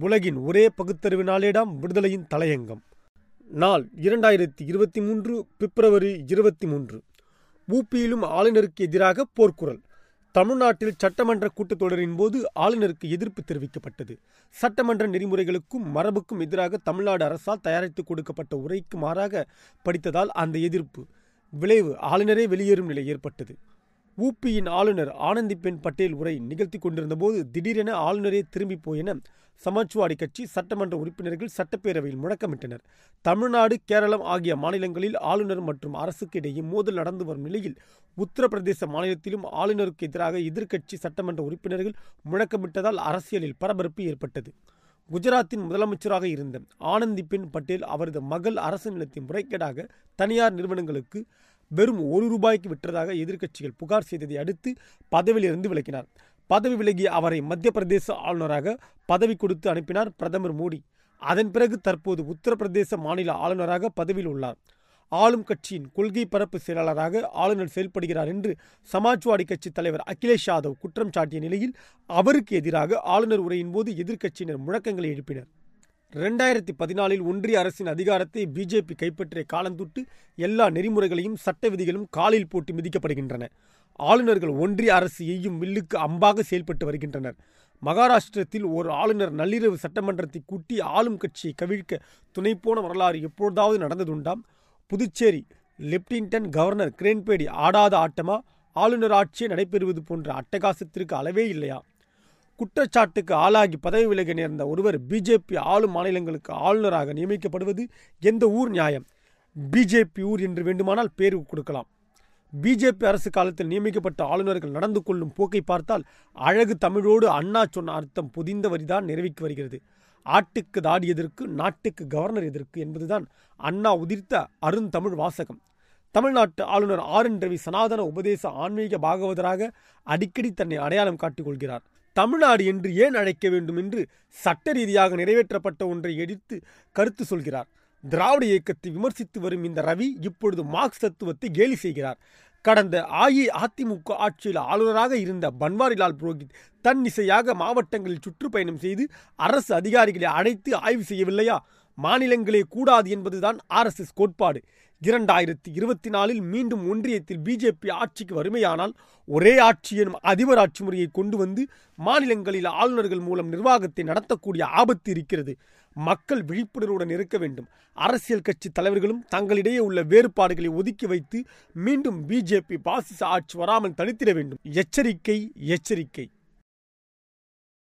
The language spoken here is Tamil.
உலகின் ஒரே பகுத்தறிவு நாளேடாம் விடுதலையின் தலையங்கம். நாள் இரண்டாயிரத்தி இருபத்தி மூன்று பிப்ரவரி இருபத்தி மூன்று. ஊபியிலும் ஆளுநருக்கு எதிராக போர்க்குரல். தமிழ்நாட்டில் சட்டமன்ற கூட்டத்தொடரின் போது ஆளுநருக்கு எதிர்ப்பு தெரிவிக்கப்பட்டது. சட்டமன்ற நெறிமுறைகளுக்கும் மரபுக்கும் எதிராக தமிழ்நாடு அரசால் தயாரித்து கொடுக்கப்பட்ட உரைக்கு மாறாக படித்ததால் அந்த எதிர்ப்பு. விளைவு ஆளுநரே வெளியேறும் நிலை ஏற்பட்டது. ஊப்பியின் ஆளுநர் ஆனந்திபென் பட்டேல் உரை நிகழ்த்தி கொண்டிருந்தபோது திடீரென ஆளுநரே திரும்பி போயென சமாஜ்வாடி கட்சி சட்டமன்ற உறுப்பினர்கள் சட்டப்பேரவையில் முழக்கமிட்டனர். தமிழ்நாடு கேரளம் ஆகிய மாநிலங்களில் ஆளுநர் மற்றும் அரசுக்கு இடையே மோதல் நடந்து வரும் நிலையில் உத்தரப்பிரதேச மாநிலத்திலும் ஆளுநருக்கு எதிராக எதிர்க்கட்சி சட்டமன்ற உறுப்பினர்கள் முழக்கமிட்டதால் அரசியலில் பரபரப்பு ஏற்பட்டது. குஜராத்தின் முதலமைச்சராக இருந்த ஆனந்திபென் பட்டேல் அவரது மகள் அரசு நிலத்தின் முறைகேடாக தனியார் நிறுவனங்களுக்கு வெறும் ஒரு ரூபாய்க்கு விற்றதாக எதிர்க்கட்சிகள் புகார் செய்ததை அடுத்து பதவியிலிருந்து விலக்கினார் பதவி விலகிய அவரை மத்திய பிரதேச ஆளுநராக பதவி கொடுத்து அனுப்பினார் பிரதமர் மோடி. அதன் பிறகு தற்போது உத்தரப்பிரதேச மாநில ஆளுநராக பதவியில் உள்ளார். ஆளும் கட்சியின் கொள்கை பரப்பு செயலாளராக ஆளுநர் செயல்படுகிறார் என்று சமாஜ்வாடி கட்சி தலைவர் அகிலேஷ் யாதவ் குற்றம் சாட்டிய நிலையில் அவருக்கு எதிராக ஆளுநர் உரையின் போது எதிர்க்கட்சியினர் முழக்கங்களை எழுப்பினர். ரெண்டாயிரத்தி பதினாலில் ஒன்றிய அரசின் அதிகாரத்தை பிஜேபி கைப்பற்றிய காலந்தொட்டு எல்லா நெறிமுறைகளையும் சட்ட விதிகளும் காலில் போட்டு மிதிக்கப்படுகின்றன. ஆளுநர்கள் ஒன்றிய அரசு எய்யும் வில்லுக்கு அம்பாக செயல்பட்டு வருகின்றனர். மகாராஷ்டிரத்தில் ஒரு ஆளுநர் நள்ளிரவு சட்டமன்றத்தை கூட்டி ஆளும் கட்சியை கவிழ்க்க துணைப்போன வரலாறு எப்பொழுதாவது நடந்ததுண்டாம்? புதுச்சேரி லெப்டினன்ட் கவர்னர் கிரேன்பேடி ஆடாத ஆட்டமா? ஆளுநர் ஆட்சியே நடைபெறுவது போன்ற அட்டகாசத்திற்கு அளவே இல்லையா? குற்றச்சாட்டுக்கு ஆளாகி பதவி விலக நேர்ந்த ஒருவர் பிஜேபி ஆளும் மாநிலங்களுக்கு ஆளுநராக நியமிக்கப்படுவது எந்த ஊர் நியாயம்? பிஜேபி ஊர் என்று வேண்டுமானால் பேர் கொடுக்கலாம். பிஜேபி அரசு காலத்தில் நியமிக்கப்பட்ட ஆளுநர்கள் நடந்து கொள்ளும் போக்கை பார்த்தால் அழகு தமிழோடு அண்ணா சொன்ன அர்த்தம் புதிந்த வரிதான் நிறைவேற்றி வருகிறது. ஆட்டுக்கு தாடி எதற்கு நாட்டுக்கு கவர்னர் எதற்கு என்பதுதான் அண்ணா உதிர்த்த அருந்தமிழ் வாசகம். தமிழ்நாட்டு ஆளுநர் ஆர் என் ரவி சனாதன உபதேச ஆன்மீக பாகவதராக அடிக்கடி தன்னை அடையாளம் காட்டிக் கொள்கிறார். தமிழ்நாடு என்று ஏன் அழைக்க வேண்டும் என்று சட்ட ரீதியாக நிறைவேற்றப்பட்ட ஒன்றை எதிர்த்து கருத்து சொல்கிறார். திராவிட இயக்கத்தை விமர்சித்து வரும் இந்த ரவி இப்பொழுது மார்க்ஸ் தத்துவத்தை கேலி செய்கிறார். கடந்த அஇஅதிமுக ஆட்சியில் ஆளுநராக இருந்த பன்வாரிலால் புரோஹித் தன்னிசையாக மாவட்டங்களில் சுற்றுப்பயணம் செய்து அரசு அதிகாரிகளை அழைத்து ஆய்வு செய்யவில்லையா? மாநிலங்களே கூடாது என்பதுதான் ஆர்எஸ்எஸ் கோட்பாடு. இரண்டாயிரத்தி இருபத்தி நாலில் மீண்டும் ஒன்றியத்தில் பிஜேபி ஆட்சிக்கு வறுமையானால் ஒரே ஆட்சி எனும் அதிபர் ஆட்சி முறையை கொண்டு வந்து மாநிலங்களில் ஆளுநர்கள் மூலம் நிர்வாகத்தை நடத்தக்கூடிய ஆபத்து இருக்கிறது. மக்கள் விழிப்புணர்வுடன் இருக்க வேண்டும். அரசியல் கட்சி தலைவர்களும் தங்களிடையே உள்ள வேறுபாடுகளை ஒதுக்கி வைத்து மீண்டும் பிஜேபி பாசிச ஆட்சி வராமல் தடுத்திட வேண்டும். எச்சரிக்கை எச்சரிக்கை.